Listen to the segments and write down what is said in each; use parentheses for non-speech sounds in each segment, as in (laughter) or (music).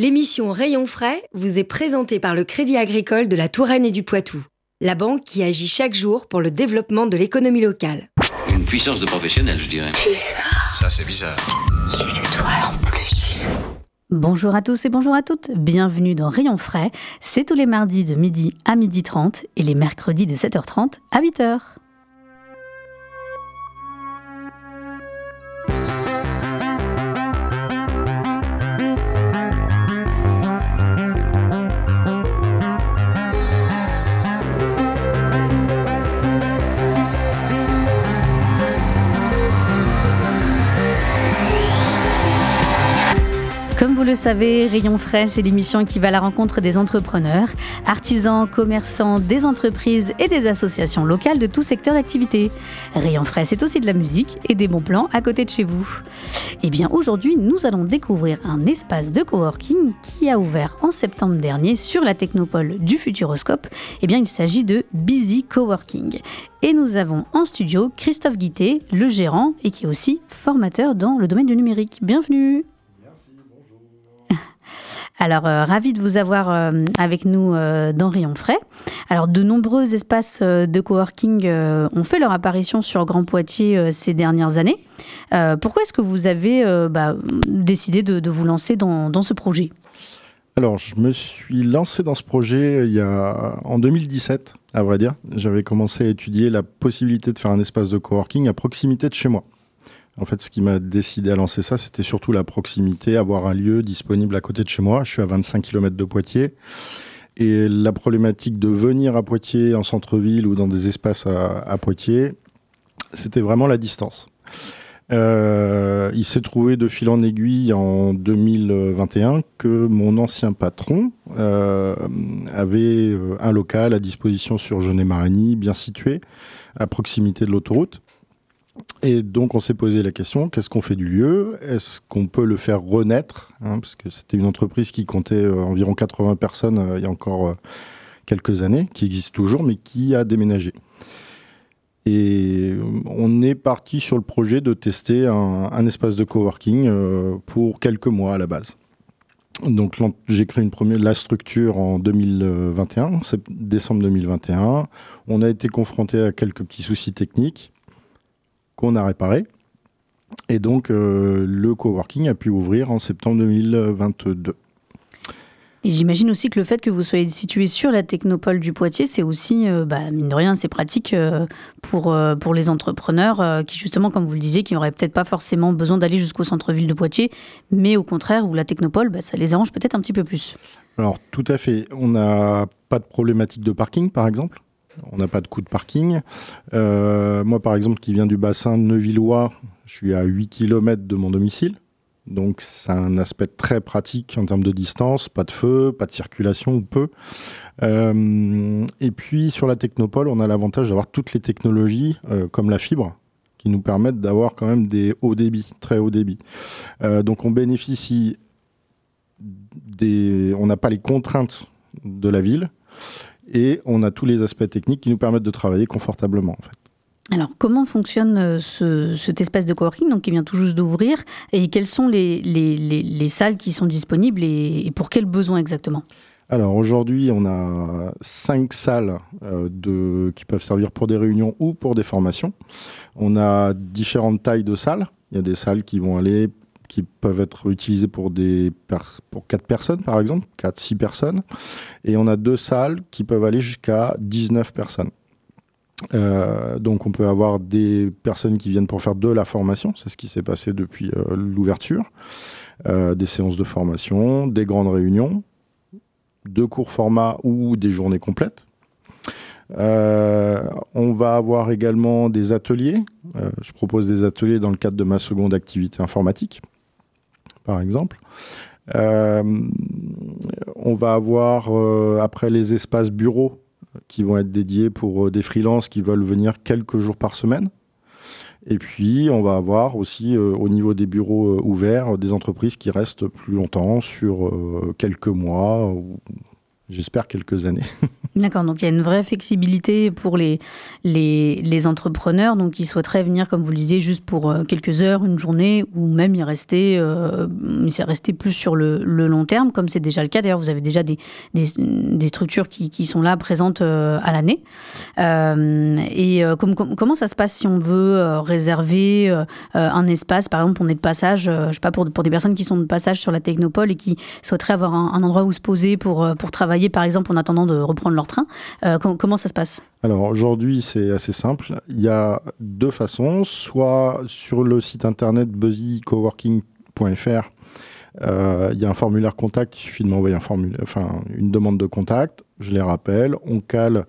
L'émission Rayon frais vous est présentée par le Crédit agricole de la Touraine et du Poitou, la banque qui agit chaque jour pour le développement de l'économie locale. Une puissance de professionnel, je dirais. Bizarre. Ça, c'est bizarre. C'est toi en plus. Bonjour à tous et bonjour à toutes. Bienvenue dans Rayon frais. C'est tous les mardis de midi à midi 30 et les mercredis de 7h30 à 8h. Le savez, Rayon Frais, c'est l'émission qui va à la rencontre des entrepreneurs, artisans, commerçants, des entreprises et des associations locales de tout secteur d'activité. Rayon Frais, c'est aussi de la musique et des bons plans à côté de chez vous. Eh bien, aujourd'hui, nous allons découvrir un espace de coworking qui a ouvert en septembre dernier sur la technopole du Futuroscope. Eh bien, il s'agit de Busy Coworking. Et nous avons en studio Christophe Guité, le gérant et qui est aussi formateur dans le domaine du numérique. Bienvenue. Alors, euh, ravi de vous avoir euh, avec nous euh, dans. Alors, de nombreux espaces euh, de coworking ont fait leur apparition sur Grand Poitiers ces dernières années. Pourquoi est-ce que vous avez bah, décidé de, vous lancer dans, dans ce projet? Alors, je me suis lancé dans ce projet il y a, en 2017, à vrai dire. J'avais commencé à étudier la possibilité de faire un espace de coworking à proximité de chez moi. En fait, ce qui m'a décidé à lancer ça, c'était surtout la proximité, avoir un lieu disponible à côté de chez moi. Je suis à 25 km de Poitiers. Et la problématique de venir à Poitiers en centre-ville ou dans des espaces à, Poitiers, c'était vraiment la distance. Euh, il s'est trouvé de fil en aiguille en 2021 que mon ancien patron euh, avait euh, un local à disposition sur Genet-Marigny, bien situé, à proximité de l'autoroute. Et donc on s'est posé la question, qu'est-ce qu'on fait du lieu? Est-ce qu'on peut le faire renaître hein, Parce que c'était une entreprise qui comptait euh, environ 80 personnes euh, il y a encore euh, quelques années, qui existe toujours, mais qui a déménagé. Et on est parti sur le projet de tester un, espace de coworking pour quelques mois à la base. Donc j'ai créé la structure en 2021, sept- décembre 2021. On a été confronté à quelques petits soucis techniques qu'on a réparés. Et donc euh, le coworking a pu ouvrir en septembre 2022. Et j'imagine aussi que le fait que vous soyez situé sur la technopole du Poitiers, c'est aussi, euh, bah, mine de rien, c'est pratique euh, pour, euh, pour les entrepreneurs qui, justement, comme vous le disiez, qui n'auraient peut-être pas forcément besoin d'aller jusqu'au centre-ville de Poitiers, mais au contraire, où la technopole, bah, ça les arrange peut-être un petit peu plus. Alors tout à fait. On n'a pas de problématique de parking, par exemple. On n'a pas de coût de parking. Euh, moi, par exemple, qui viens du bassin neuvillois, je suis à 8 km de mon domicile. Donc c'est un aspect très pratique en termes de distance, pas de feu, pas de circulation ou peu. Euh, et puis sur la technopole, on a l'avantage d'avoir toutes les technologies euh, comme la fibre qui nous permettent d'avoir quand même des hauts débits, très hauts débits. Donc on bénéficie des, on n'a pas les contraintes de la ville et on a tous les aspects techniques qui nous permettent de travailler confortablement. En fait. Alors, comment fonctionne euh, ce, cet espace de coworking donc, qui vient tout juste d'ouvrir et quelles sont les, les, les, les salles qui sont disponibles et, et pour quels besoins exactement? Alors aujourd'hui, on a cinq salles euh, de, qui peuvent servir pour des réunions ou pour des formations. On a différentes tailles de salles. Il y a des salles qui vont aller, qui peuvent être utilisées pour des pour quatre personnes par exemple, quatre six personnes. Et on a deux salles qui peuvent aller jusqu'à 19 personnes. Euh, donc on peut avoir des personnes qui viennent pour faire de la formation, c'est ce qui s'est passé depuis euh, l'ouverture, Euh, des séances de formation, des grandes réunions, de courts formats ou des journées complètes. On va avoir également des ateliers. Je propose des ateliers dans le cadre de ma seconde activité informatique, par exemple. Euh, on va avoir euh, après les espaces bureaux qui vont être dédiés pour euh, des freelances qui veulent venir quelques jours par semaine. Et puis, on va avoir aussi, euh, au niveau des bureaux euh, ouverts, euh, des entreprises qui restent plus longtemps, sur euh, quelques mois j'espère, quelques années. (laughs) D'accord, donc il y a une vraie flexibilité pour les, les, entrepreneurs donc qui souhaiteraient venir, comme vous le disiez, juste pour euh, quelques heures, une journée, ou même y rester, euh, rester plus sur le, le long terme, comme c'est déjà le cas. D'ailleurs, vous avez déjà des, des, structures qui, qui, sont là, présentes euh, à l'année. Euh, et com, com, comment ça se passe si on veut réserver un espace, par exemple, on est de passage, je sais pas, pour, pour des personnes qui sont de passage sur la Technopole et qui souhaiteraient avoir un, un endroit où se poser pour, pour travailler, par exemple, en attendant de reprendre leur train. Euh, comment ça se passe? Alors aujourd'hui, c'est assez simple. Il y a deux façons. Soit sur le site internet buzzycoworking.fr, euh, il y a un formulaire contact. Il suffit de m'envoyer une demande de contact. Je les rappelle. On cale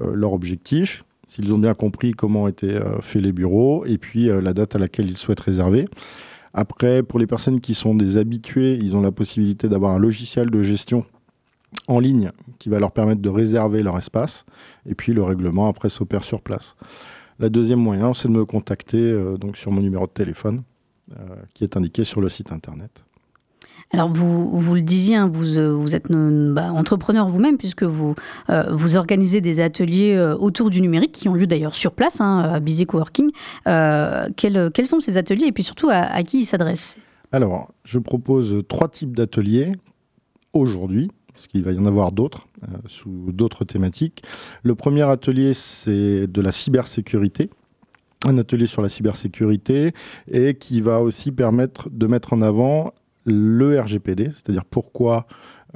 euh, leur objectif. S'ils ont bien compris comment étaient faits les bureaux et puis la date à laquelle ils souhaitent réserver. Après, pour les personnes qui sont des habitués, ils ont la possibilité d'avoir un logiciel de gestion en ligne qui va leur permettre de réserver leur espace et puis le règlement après s'opère sur place. La deuxième moyen, c'est de me contacter euh, donc sur mon numéro de téléphone euh, qui est indiqué sur le site internet. Alors vous, vous le disiez, hein, vous, euh, vous êtes bah, entrepreneur vous-même puisque vous, euh, vous organisez des ateliers autour du numérique qui ont lieu d'ailleurs sur place hein, à Busy Coworking. Quels, quels, sont ces ateliers et puis surtout à, à qui ils s'adressent? Alors je propose trois types d'ateliers aujourd'hui parce qu'il va y en avoir d'autres, euh, sous d'autres thématiques. Le premier atelier, c'est de la cybersécurité un atelier sur la cybersécurité et qui va aussi permettre de mettre en avant le RGPD, c'est-à-dire pourquoi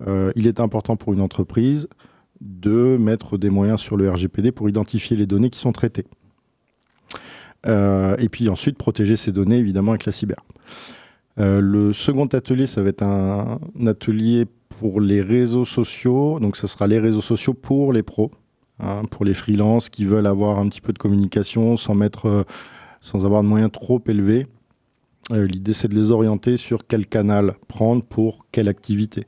euh, il est important pour une entreprise de mettre des moyens sur le RGPD pour identifier les données qui sont traitées. Euh, et puis ensuite protéger ces données évidemment avec la cyber. Le second atelier, ça va être un atelier pour les réseaux sociaux. Donc, ce sera les réseaux sociaux pour les pros, hein, pour les freelances qui veulent avoir un petit peu de communication sans mettre, euh, sans avoir de moyens trop élevés. Euh, L'idée, c'est de les orienter sur quel canal prendre pour quelle activité.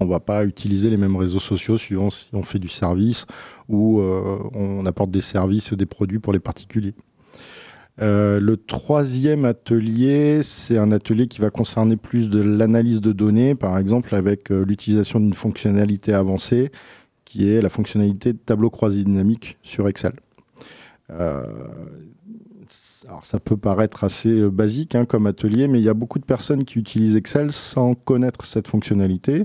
On ne va pas utiliser les mêmes réseaux sociaux suivant si on fait du service ou euh, on apporte des services ou des produits pour les particuliers. Euh, le troisième atelier, c'est un atelier qui va concerner plus de l'analyse de données, par exemple avec euh, l'utilisation d'une fonctionnalité avancée, qui est la fonctionnalité de tableau croisé dynamique sur Excel. Euh, alors ça peut paraître assez basique hein, comme atelier, mais il y a beaucoup de personnes qui utilisent Excel sans connaître cette fonctionnalité.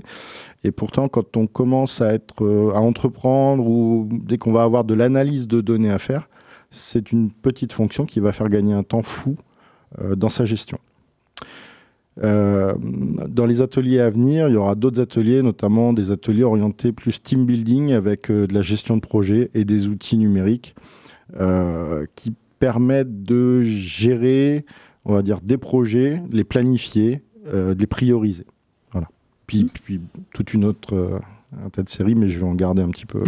Et pourtant, quand on commence à être à entreprendre ou dès qu'on va avoir de l'analyse de données à faire, c'est une petite fonction qui va faire gagner un temps fou euh, dans sa gestion. Euh, dans les ateliers à venir, il y aura d'autres ateliers, notamment des ateliers orientés plus team building avec euh, de la gestion de projet et des outils numériques qui permettent de gérer, on va dire, des projets, les planifier, les prioriser. Puis, toute une autre un tas de mais je vais en garder un petit peu.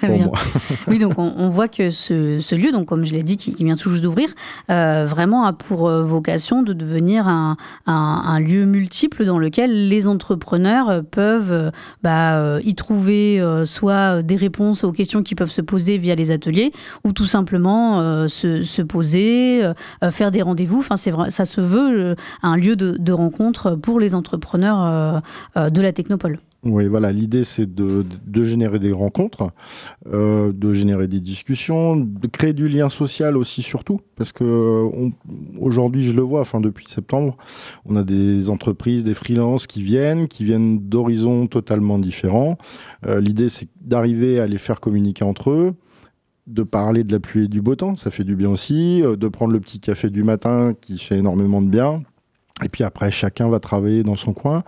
Très pour bien. moi. (laughs) Oui, donc on, on voit que ce, ce, lieu, donc comme je l'ai dit, qui, qui, vient tout juste d'ouvrir, euh, vraiment a pour euh, vocation de devenir un, un, un, lieu multiple dans lequel les entrepreneurs peuvent euh, bah, y trouver soit des réponses aux questions qui peuvent se poser via les ateliers, ou tout simplement euh, se, se, poser, euh, faire des rendez-vous. Enfin, c'est vrai, ça se veut un lieu de, de rencontre pour les entrepreneurs de la Technopole. Oui, voilà, l'idée c'est de, de, générer des rencontres, euh, de générer des discussions, de créer du lien social aussi surtout, parce que aujourd'hui je le vois, enfin depuis septembre, on a des entreprises, des freelances qui viennent, qui viennent d'horizons totalement différents. Euh, l'idée c'est d'arriver à les faire communiquer entre eux, de parler de la pluie et du beau temps, ça fait du bien aussi, euh, de prendre le petit café du matin qui fait énormément de bien, et puis après chacun va travailler dans son coin.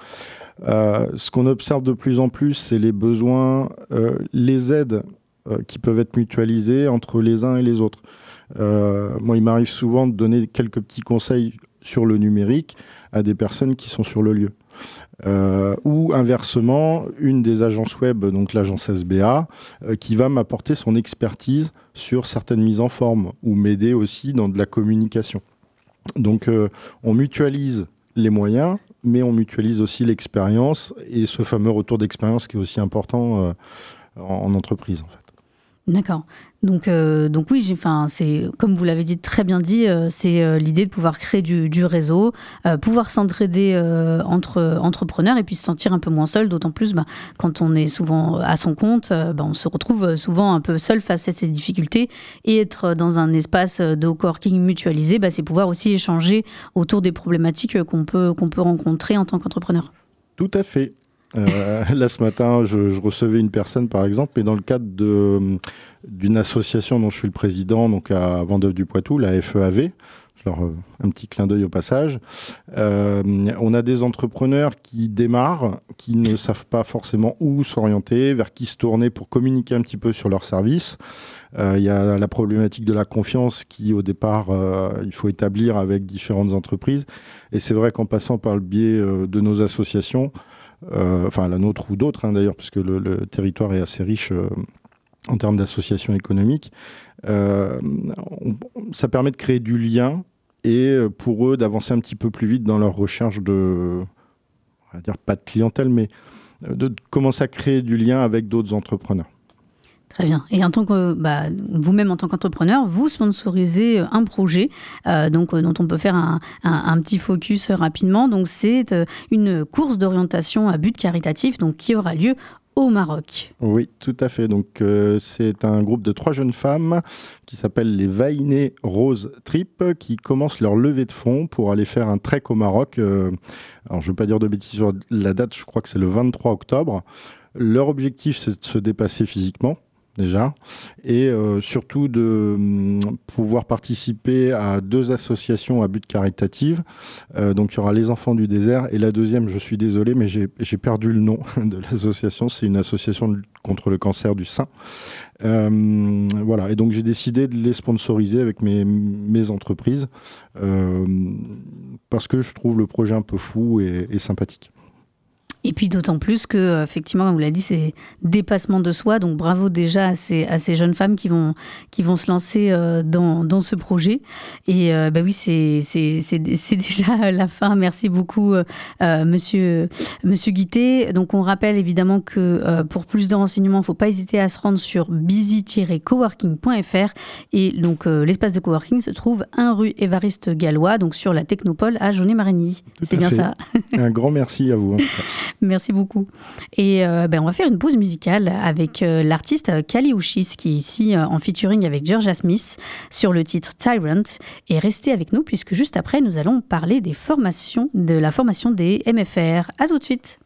Euh, ce qu'on observe de plus en plus, c'est les besoins, euh, les aides euh, qui peuvent être mutualisées entre les uns et les autres. Moi, il m'arrive souvent de donner quelques petits conseils sur le numérique à des personnes qui sont sur le lieu. Ou inversement, une des agences web, donc l'agence SBA, qui va m'apporter son expertise sur certaines mises en forme ou m'aider aussi dans de la communication. Donc, on mutualise les moyens, mais on mutualise aussi l'expérience et ce fameux retour d'expérience qui est aussi important euh, en, en, entreprise en fait. D'accord. Donc, euh, donc oui, enfin, c'est comme vous l'avez dit très bien dit, euh, c'est euh, l'idée de pouvoir créer du, réseau, pouvoir s'entraider entre entrepreneurs et puis se sentir un peu moins seul. D'autant plus bah, quand on est souvent à son compte, bah, on se retrouve souvent un peu seul face à ces difficultés et être dans un espace de coworking mutualisé, bah, c'est pouvoir aussi échanger autour des problématiques qu'on peut qu'on peut rencontrer en tant qu'entrepreneur. Tout à fait. Euh, (laughs) là, ce matin, je, recevais une personne, par exemple, mais dans le cadre d'une association dont je suis le président, donc à Vendeuve du Poitou, la FEAV. Euh, un petit clin d'œil au passage. Euh, on a des entrepreneurs qui démarrent, qui ne savent pas forcément où s'orienter, vers qui se tourner pour communiquer un petit peu sur leur service. Il y a la problématique de la confiance qui, au départ, il faut établir avec différentes entreprises. Et c'est vrai qu'en passant par le biais de nos associations, euh, enfin la nôtre ou d'autres hein, d'ailleurs, puisque le, territoire est assez riche euh, en termes d'associations économiques. Euh, ça permet de créer du lien et pour eux d'avancer un petit peu plus vite dans leur recherche de, on va dire pas de clientèle, mais de commencer à créer du lien avec d'autres entrepreneurs. Très bien. Et en tant que bah, vous-même en tant qu'entrepreneur, vous sponsorisez euh, un projet euh, donc euh, dont on peut faire un, petit focus rapidement. Donc c'est une course d'orientation à but caritatif donc qui aura lieu au Maroc. Oui, tout à fait. Donc c'est un groupe de trois jeunes femmes qui s'appellent les Vainé Rose Trip qui commencent leur levée de fonds pour aller faire un trek au Maroc. alors je ne veux pas dire de bêtises sur la date, je crois que c'est le 23 octobre. Leur objectif, c'est de se dépasser physiquement déjà, et euh, surtout de hum, pouvoir participer à deux associations à but caritatif. Euh, donc il y aura les enfants du désert et la deuxième, je suis désolé, mais j'ai perdu le nom (laughs) de l'association. C'est une association contre le cancer du sein. Euh, voilà, et donc j'ai décidé de les sponsoriser avec mes, mes entreprises parce que je trouve le projet un peu fou et sympathique. Et puis d'autant plus que, euh, effectivement, comme vous l'avez dit, c'est dépassement de soi. Donc bravo déjà à ces, à ces jeunes femmes qui vont, qui vont se lancer euh, dans, dans ce projet. Et euh, bah oui, c'est, (laughs) déjà la fin. Merci beaucoup, monsieur, monsieur Guité. Donc on rappelle évidemment que pour plus de renseignements, il ne faut pas hésiter à se rendre sur busy-coworking.fr. Et donc l'espace de coworking se trouve 1 rue Évariste Gallois, donc sur la Technopole à Jaunet-Marigny. C'est bien ça. Un grand merci à vous. (laughs) Merci beaucoup. Et euh, ben, on va faire une pause musicale avec euh, l'artiste Kali qui est ici euh, en featuring avec Georgia Smith sur le titre Tyrant. Et restez avec nous puisque juste après, nous allons parler des formations, de la formation des MFR. À tout de suite.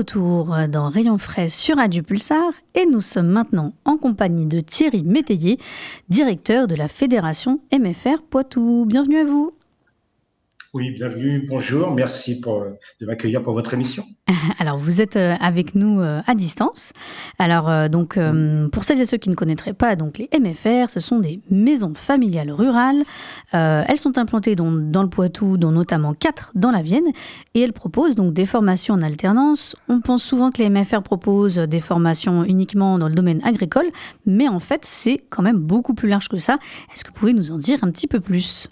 Retour dans Rayon Frais sur Radio Pulsar et nous sommes maintenant en compagnie de Thierry Métayer, directeur de la Fédération MFR Poitou. Bienvenue à vous. Oui, bienvenue, bonjour, merci de m'accueillir pour votre émission. (laughs) Alors, vous êtes euh, avec nous euh, à distance. Alors, euh, donc, pour celles et ceux qui ne connaîtraient pas, donc les MFR, ce sont des maisons familiales rurales. elles sont implantées dans, dans, le Poitou, dont notamment quatre dans la Vienne, et elles proposent donc des formations en alternance. On pense souvent que les MFR proposent des formations uniquement dans le domaine agricole, mais en fait, c'est quand même beaucoup plus large que ça. Est-ce que vous pouvez nous en dire un petit peu plus?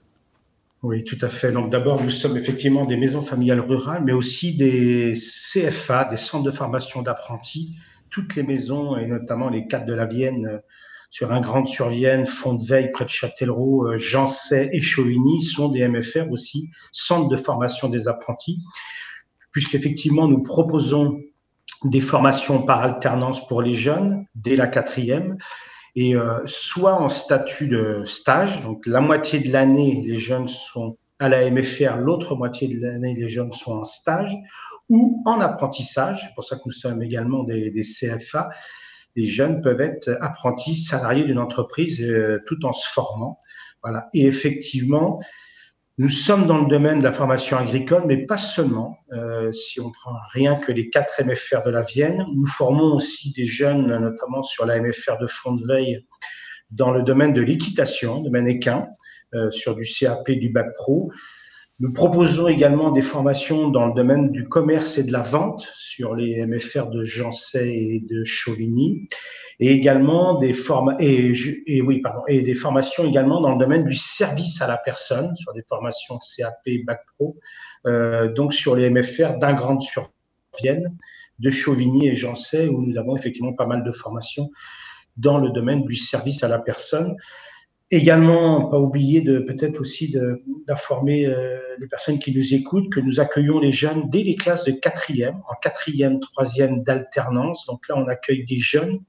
Oui, tout à fait. Donc d'abord, nous sommes effectivement des maisons familiales rurales, mais aussi des CFA, des centres de formation d'apprentis. Toutes les maisons, et notamment les quatre de la Vienne, euh, sur un grand sur Vienne, Veille, près de Châtellerault, euh, Jancet et Chauvigny, sont des MFR aussi, centres de formation des apprentis, puisqu'effectivement, nous proposons des formations par alternance pour les jeunes dès la quatrième, et euh, soit en statut de stage, donc la moitié de l'année, les jeunes sont à la MFR, l'autre moitié de l'année, les jeunes sont en stage, ou en apprentissage, c'est pour ça que nous sommes également des, des CFA, les jeunes peuvent être apprentis salariés d'une entreprise euh, tout en se formant. Voilà. Et effectivement, nous sommes dans le domaine de la formation agricole, mais pas seulement. Euh, si on prend rien que les quatre MFR de la Vienne, nous formons aussi des jeunes, notamment sur la MFR de Veille, dans le domaine de l'équitation, domaine équin, euh, sur du CAP, du bac pro. Nous proposons également des formations dans le domaine du commerce et de la vente sur les MFR de Jancet et de Chauvigny. Et également des formes et, et, oui pardon et des formations également dans le domaine du service à la personne sur des formations CAP bac pro euh, donc sur les MFR d'un grand sur Vienne de Chauvigny et Jancet où nous avons effectivement pas mal de formations dans le domaine du service à la personne Également, pas oublier de peut-être aussi d'informer euh, les personnes qui nous écoutent que nous accueillons les jeunes dès les classes de quatrième, en quatrième, troisième d'alternance. Donc là, on accueille des jeunes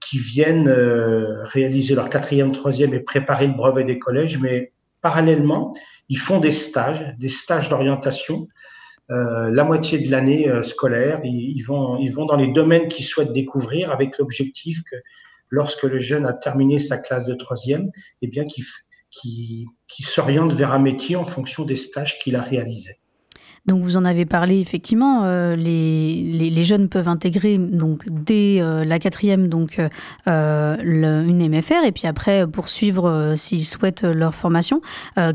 qui viennent euh, réaliser leur quatrième, troisième et préparer le brevet des collèges, mais parallèlement, ils font des stages, des stages d'orientation. Euh, la moitié de l'année euh, scolaire, ils, vont, ils vont dans les domaines qu'ils souhaitent découvrir avec l'objectif que lorsque le jeune a terminé sa classe de troisième, eh bien qu'il qui, s'oriente vers un métier en fonction des stages qu'il a réalisés. Donc vous en avez parlé effectivement, euh, les, les, jeunes peuvent intégrer donc dès euh, la quatrième donc euh, une MFR et puis après poursuivre s'ils souhaitent leur formation.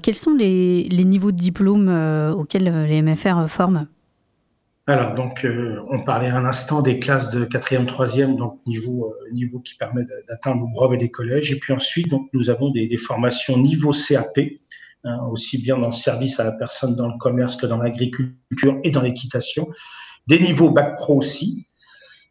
quels sont les, les, niveaux de diplôme auxquels les MFR forment? Alors, donc, on parlait un instant des classes de quatrième, troisième, donc niveau, niveau qui permet d'atteindre le brevet des collèges. Et puis ensuite, donc, nous avons des, des formations niveau CAP, Hein, aussi bien dans le service à la personne, dans le commerce que dans l'agriculture et dans l'équitation. Des niveaux bac pro aussi.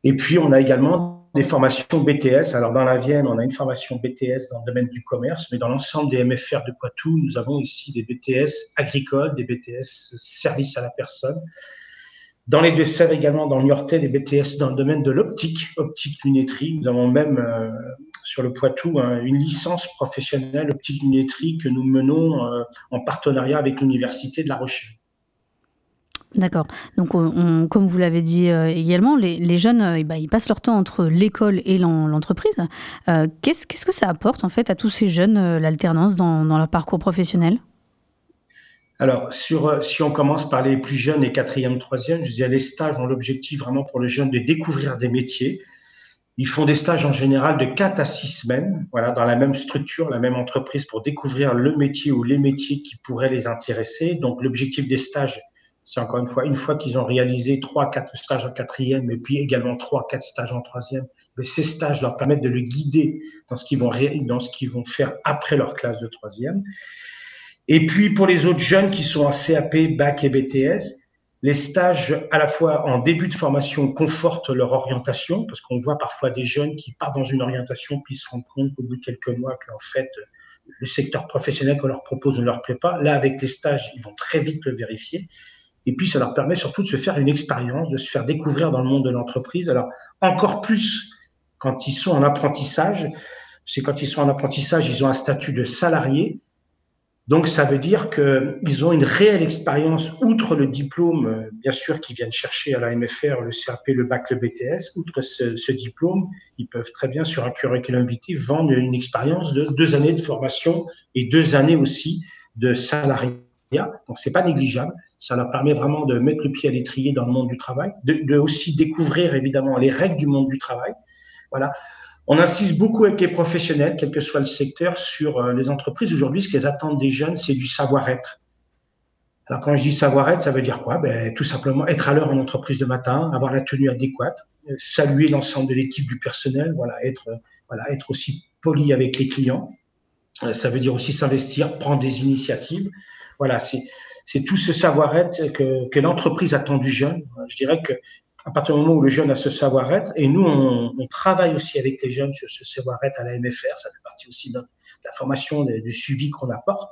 Et puis, on a également des formations BTS. Alors, dans la Vienne, on a une formation BTS dans le domaine du commerce, mais dans l'ensemble des MFR de Poitou, nous avons ici des BTS agricoles, des BTS service à la personne. Dans les Deux-Sèvres également, dans le Niortais, des BTS dans le domaine de l'optique, optique lunetterie. Nous avons même euh, sur le Poitou hein, une licence professionnelle optique lunetterie que nous menons euh, en partenariat avec l'Université de La Rochelle. D'accord. Donc, comme vous l'avez dit également, les, jeunes, eh ben, ils passent leur temps entre l'école et l'entreprise. Qu'est-ce que ça apporte en fait à tous ces jeunes, l'alternance dans, leur parcours professionnel? Alors, sur, si on commence par les plus jeunes, les quatrième, troisième, je disais, les stages ont l'objectif vraiment pour les jeunes de découvrir des métiers, ils font des stages en général de 4 à 6 semaines, voilà, dans la même structure, la même entreprise, pour découvrir le métier ou les métiers qui pourraient les intéresser. Donc, l'objectif des stages, c'est encore une fois, une fois qu'ils ont réalisé 3 4 stages en quatrième et puis également 3 4 stages en troisième, ben, ces stages leur permettent de le guider dans ce qu'ils vont faire après leur classe de troisième. Et puis, pour les autres jeunes qui sont en CAP, BAC et BTS, les stages, à la fois en début de formation, confortent leur orientation, parce qu'on voit parfois des jeunes qui partent dans une orientation, puis se rendent compte qu'au bout de quelques mois, qu'en fait, le secteur professionnel qu'on leur propose ne leur plaît pas. Là, avec les stages, ils vont très vite le vérifier. Et puis, ça leur permet surtout de se faire une expérience, de se faire découvrir dans le monde de l'entreprise. Alors, encore plus quand ils sont en apprentissage, c'est quand ils sont en apprentissage, ils ont un statut de salarié. Donc, ça veut dire qu'ils ont une réelle expérience, outre le diplôme, euh, bien sûr, qu'ils viennent chercher à la MFR, le CAP, le bac, le BTS. Outre ce, diplôme, ils peuvent très bien, sur un curriculum vitae, vendre une expérience de deux années de formation et deux années aussi de salariat. Donc, c'est pas négligeable. Ça leur permet vraiment de mettre le pied à l'étrier dans le monde du travail, de, de aussi découvrir, évidemment, les règles du monde du travail. Voilà. On insiste beaucoup avec les professionnels, quel que soit le secteur, sur euh, les entreprises. Aujourd'hui, ce qu'elles attendent des jeunes, c'est du savoir-être. Alors, quand je dis savoir-être, ça veut dire quoi? Ben, Tout simplement être à l'heure en entreprise le matin, avoir la tenue adéquate, euh, saluer l'ensemble de l'équipe du personnel, voilà, être, euh, voilà, être aussi poli avec les clients. Ça veut dire aussi s'investir, prendre des initiatives. Voilà, c'est tout ce savoir-être que, que l'entreprise attend du jeune. Je dirais que à partir du moment où le jeune a ce savoir-être, et nous, on, on, travaille aussi avec les jeunes sur ce savoir-être à la MFR, ça fait partie aussi de, la formation, du suivi qu'on apporte,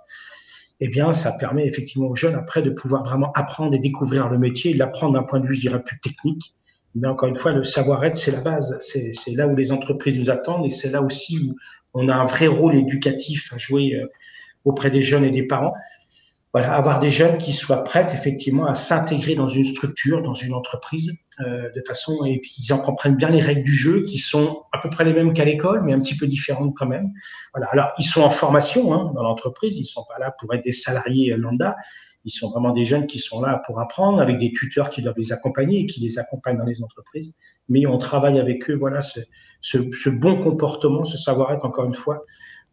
eh bien, ça permet effectivement aux jeunes après de pouvoir vraiment apprendre et découvrir le métier, l'apprendre d'un point de vue, je dirais, plus technique. Mais encore une fois, le savoir-être, c'est la base. C'est là où les entreprises nous attendent et c'est là aussi où on a un vrai rôle éducatif à jouer euh, auprès des jeunes et des parents voilà, avoir des jeunes qui soient prêts effectivement à s'intégrer dans une structure, dans une entreprise, euh, de façon et puis ils en comprennent bien les règles du jeu, qui sont à peu près les mêmes qu'à l'école, mais un petit peu différentes quand même. Voilà. Alors ils sont en formation hein, dans l'entreprise, ils sont pas là pour être des salariés lambda. Ils sont vraiment des jeunes qui sont là pour apprendre, avec des tuteurs qui doivent les accompagner et qui les accompagnent dans les entreprises. Mais on travaille avec eux, voilà, ce, ce, ce bon comportement, ce savoir-être, encore une fois,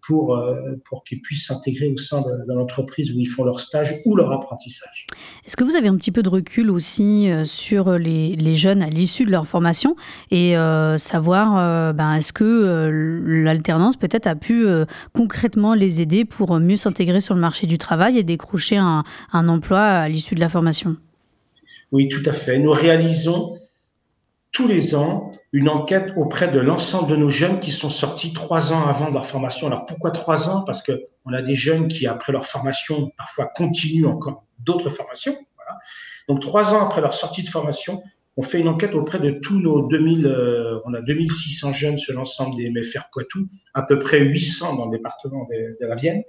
pour, euh, pour qu'ils puissent s'intégrer au sein de, l'entreprise où ils font leur stage ou leur apprentissage. Est-ce que vous avez un petit peu de recul aussi euh, sur les, les jeunes à l'issue de leur formation et euh, savoir ben, est-ce que l'alternance peut-être a pu concrètement les aider pour mieux s'intégrer sur le marché du travail et décrocher un, un emploi à l'issue de la formation? Oui, tout à fait. Nous réalisons tous les ans une enquête auprès de l'ensemble de nos jeunes qui sont sortis trois ans avant leur formation. Alors pourquoi trois ans? Parce que on a des jeunes qui, après leur formation, parfois continuent encore d'autres formations. Voilà. Donc trois ans après leur sortie de formation, on fait une enquête auprès de tous nos 2000, euh, on a 2600 jeunes sur l'ensemble des MFR Poitou, à peu près 800 dans le département de, la Vienne.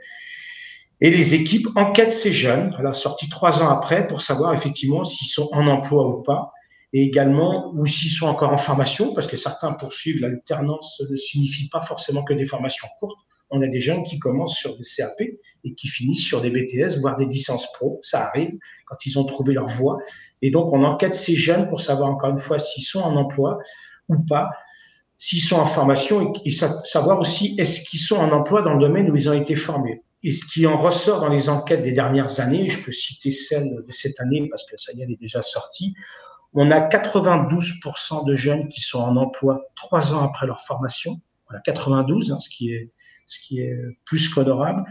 Et les équipes enquêtent ces jeunes à la sortie trois ans après pour savoir effectivement s'ils sont en emploi ou pas et également ou s'ils sont encore en formation, parce que certains poursuivent l'alternance ne signifie pas forcément que des formations courtes. On a des jeunes qui commencent sur des CAP et qui finissent sur des BTS, voire des licences pro. Ça arrive quand ils ont trouvé leur voie. Et donc, on enquête ces jeunes pour savoir encore une fois s'ils sont en emploi ou pas, s'ils sont en formation et, savoir aussi est-ce qu'ils sont en emploi dans le domaine où ils ont été formés. Et ce qui en ressort dans les enquêtes des dernières années, je peux citer celle de cette année parce que ça y est, déjà sortie, on a 92% de jeunes qui sont en emploi trois ans après leur formation. Voilà, 92, hein, ce, qui est, qui est plus qu'honorable.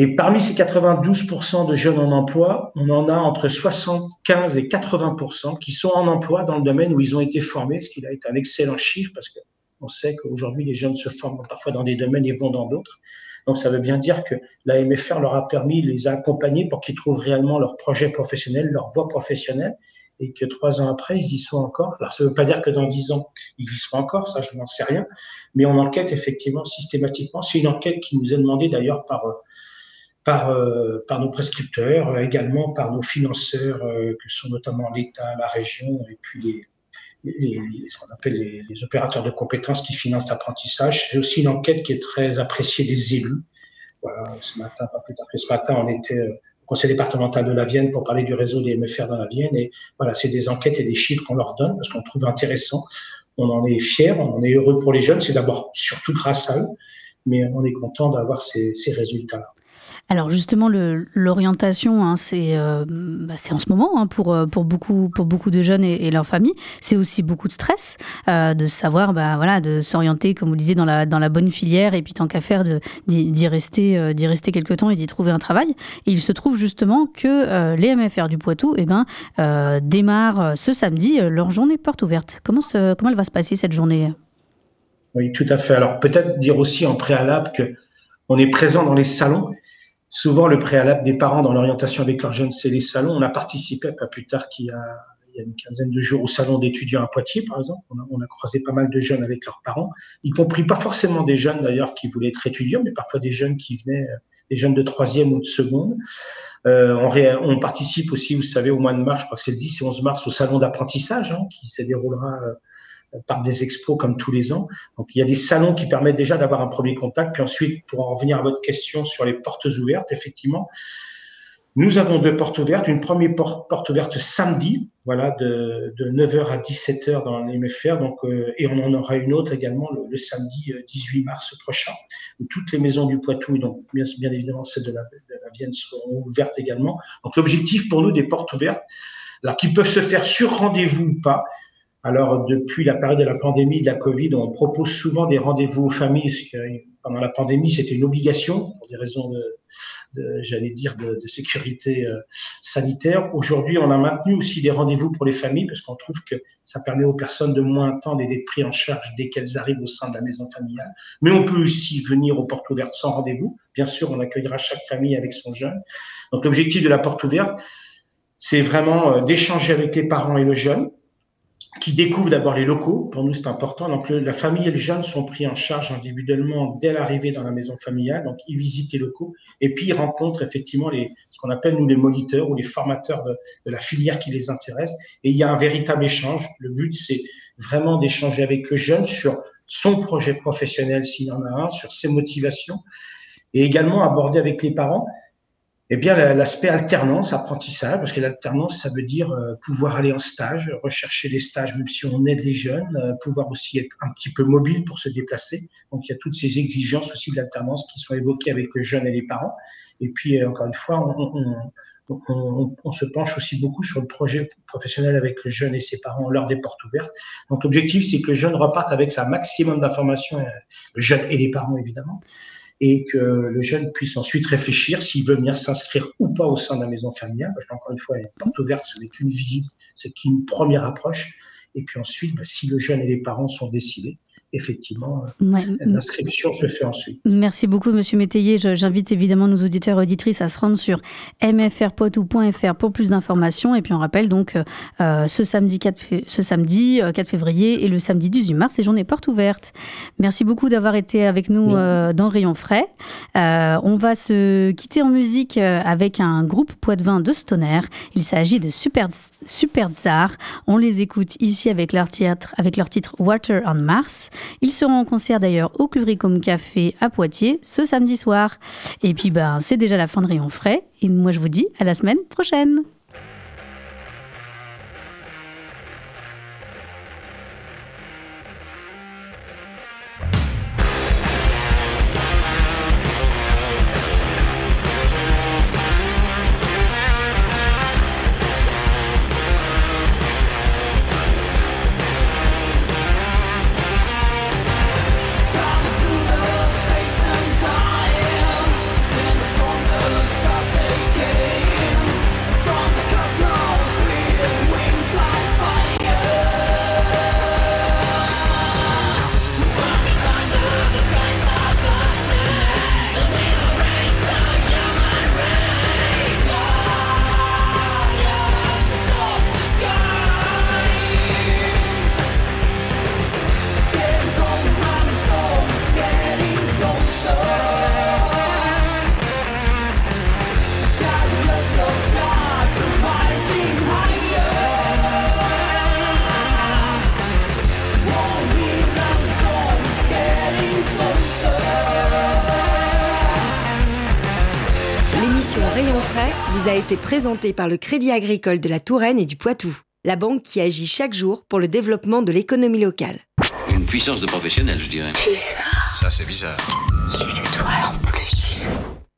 Et parmi ces 92% de jeunes en emploi, on en a entre 75 et 80% qui sont en emploi dans le domaine où ils ont été formés, ce qui a été un excellent chiffre parce qu'on sait qu'aujourd'hui les jeunes se forment parfois dans des domaines et vont dans d'autres. Donc ça veut bien dire que la MFR leur a permis, les a accompagnés pour qu'ils trouvent réellement leur projet professionnel, leur voie professionnelle et que trois ans après, ils y sont encore. Alors, ça ne veut pas dire que dans dix ans, ils y seront encore, ça, je n'en sais rien. Mais on enquête effectivement systématiquement. C'est une enquête qui nous est demandée d'ailleurs par, par, par nos prescripteurs, également par nos financeurs, que sont notamment l'État, la région, et puis les, ce qu'on appelle les, opérateurs de compétences qui financent l'apprentissage. C'est aussi une enquête qui est très appréciée des élus. Voilà, ce matin, pas plus tard que ce matin, on était conseil départemental de la Vienne pour parler du réseau des MFR dans la Vienne. Et voilà, c'est des enquêtes et des chiffres qu'on leur donne parce qu'on trouve intéressant. On en est fiers, on est heureux pour les jeunes. C'est d'abord surtout grâce à eux, mais on est content d'avoir ces, ces résultats-là. Alors justement, l'orientation, hein, euh, bah, c'est en ce moment hein, pour, euh, pour, beaucoup, pour beaucoup de jeunes et, leurs familles. C'est aussi beaucoup de stress euh, de savoir, bah, voilà, de s'orienter, comme vous le disiez, dans la, bonne filière et puis tant qu'à faire, d'y rester, rester quelque temps et d'y trouver un travail. Il se trouve justement que les MFR du Poitou eh ben, démarrent ce samedi leur journée porte ouverte. Comment, comment elle va se passer cette journée? Oui, tout à fait. Alors peut-être dire aussi en préalable que on est présent dans les salons souvent le préalable des parents dans l'orientation avec leurs jeunes, c'est les salons. On a participé pas plus tard qu'il y a, il y a une quinzaine de jours au salon d'étudiants à Poitiers, par exemple. On a, croisé pas mal de jeunes avec leurs parents, y compris pas forcément des jeunes d'ailleurs qui voulaient être étudiants, mais parfois des jeunes qui venaient, des jeunes de troisième ou de seconde. Euh, on, participe aussi, vous savez, au mois de mars, je crois que c'est le 10 et 11 mars, au salon d'apprentissage hein, qui se déroulera euh, par des expos comme tous les ans. Donc il y a des salons qui permettent déjà d'avoir un premier contact. Puis ensuite, pour en revenir à votre question sur les portes ouvertes, effectivement, nous avons deux portes ouvertes. Une première porte ouverte samedi, voilà, de, de 9h à 17h dans les MFR. Donc, euh, et on en aura une autre également le, samedi 18 mars prochain, où toutes les maisons du Poitou, et donc bien, bien évidemment celles de la, de la Vienne, seront ouvertes également. Donc l'objectif pour nous des portes ouvertes, là, qui peuvent se faire sur rendez-vous ou pas, alors, depuis la période de la pandémie, de la Covid, on propose souvent des rendez-vous aux familles. Pendant la pandémie, c'était une obligation pour des raisons de, j'allais dire, de, de sécurité euh, sanitaire. Aujourd'hui, on a maintenu aussi des rendez-vous pour les familles parce qu'on trouve que ça permet aux personnes de moins attendre et d'être pris en charge dès qu'elles arrivent au sein de la maison familiale. Mais on peut aussi venir aux portes ouvertes sans rendez-vous. Bien sûr, on accueillera chaque famille avec son jeune. Donc, l'objectif de la porte ouverte, c'est vraiment euh, d'échanger avec les parents et le jeune qui découvrent d'abord les locaux. Pour nous, c'est important. Donc, le, la famille et les jeunes sont pris en charge individuellement dès l'arrivée dans la maison familiale. Donc, ils visitent les locaux et puis ils rencontrent effectivement les, ce qu'on appelle nous les moniteurs ou les formateurs de, de, la filière qui les intéresse. Et il y a un véritable échange. Le but, c'est vraiment d'échanger avec le jeune sur son projet professionnel s'il en a un, sur ses motivations et également aborder avec les parents eh bien, l'aspect alternance, apprentissage, parce que l'alternance, ça veut dire euh, pouvoir aller en stage, rechercher des stages, même si on aide les jeunes, euh, pouvoir aussi être un petit peu mobile pour se déplacer. Donc, il y a toutes ces exigences aussi de l'alternance qui sont évoquées avec le jeune et les parents. Et puis, euh, encore une fois, on, on, on, on, se penche aussi beaucoup sur le projet professionnel avec le jeune et ses parents lors des portes ouvertes. Donc, l'objectif, c'est que le jeune reparte avec un maximum d'informations, le jeune et les parents, évidemment et que le jeune puisse ensuite réfléchir s'il veut venir s'inscrire ou pas au sein de la maison familiale. Parce une fois, une porte ouverte, ce n'est qu'une visite, c'est qu'une première approche. Et puis ensuite, bah, si le jeune et les parents sont décidés, effectivement, ouais. l'inscription se fait ensuite. Merci beaucoup, Monsieur Métayer. J'invite évidemment nos auditeurs et auditrices à se rendre sur mfrpoitou.fr pour plus d'informations. Et puis on rappelle donc euh, ce samedi, 4, ce samedi 4 euh, février et le samedi 18 mars, les journées portes ouvertes. Merci beaucoup d'avoir été avec nous euh, dans Rayon Frais. Euh, on va se quitter en musique avec un groupe poitevin de Stoner. Il s'agit de Super, Super Tsar. On les écoute ici avec leur, théâtre, avec leur titre Water on Mars. Ils seront en concert d'ailleurs au Cluricum Café à Poitiers ce samedi soir. Et puis ben c'est déjà la fin de Rayon Frais. Et moi je vous dis à la semaine prochaine. Été présentée par le Crédit Agricole de la Touraine et du Poitou, la banque qui agit chaque jour pour le développement de l'économie locale. Une puissance de professionnel, je dirais. Bizarre. Ça, c'est bizarre. C'est toi